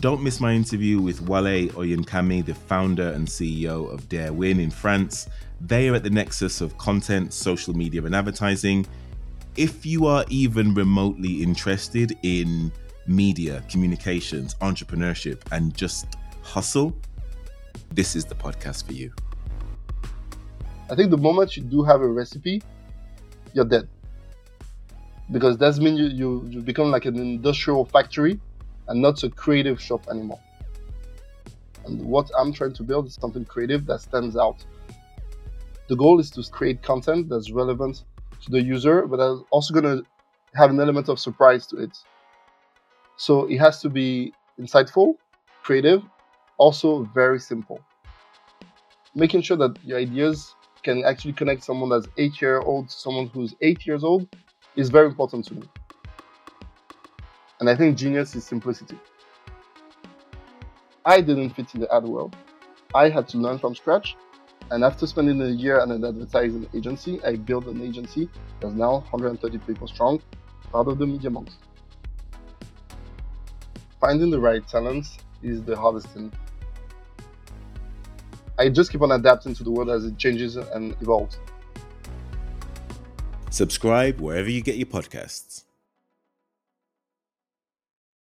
Don't miss my interview with Wale Oyenkami, the founder and CEO of Darewin in France. They are at the nexus of content, social media, and advertising. If you are even remotely interested in media, communications, entrepreneurship, and just hustle, this is the podcast for you. I think the moment you do have a recipe, you're dead. Because that means you, you, you become like an industrial factory and not a creative shop anymore. And what I'm trying to build is something creative that stands out. The goal is to create content that's relevant to the user, but that's also going to have an element of surprise to it. So it has to be insightful, creative, also very simple. Making sure that your ideas can actually connect someone that's eight year old to someone who's eight years old is very important to me. And I think genius is simplicity. I didn't fit in the ad world. I had to learn from scratch. And after spending a year at an advertising agency, I built an agency that's now 130 people strong, part of the Media Monks. Finding the right talents is the hardest thing. I just keep on adapting to the world as it changes and evolves. Subscribe wherever you get your podcasts.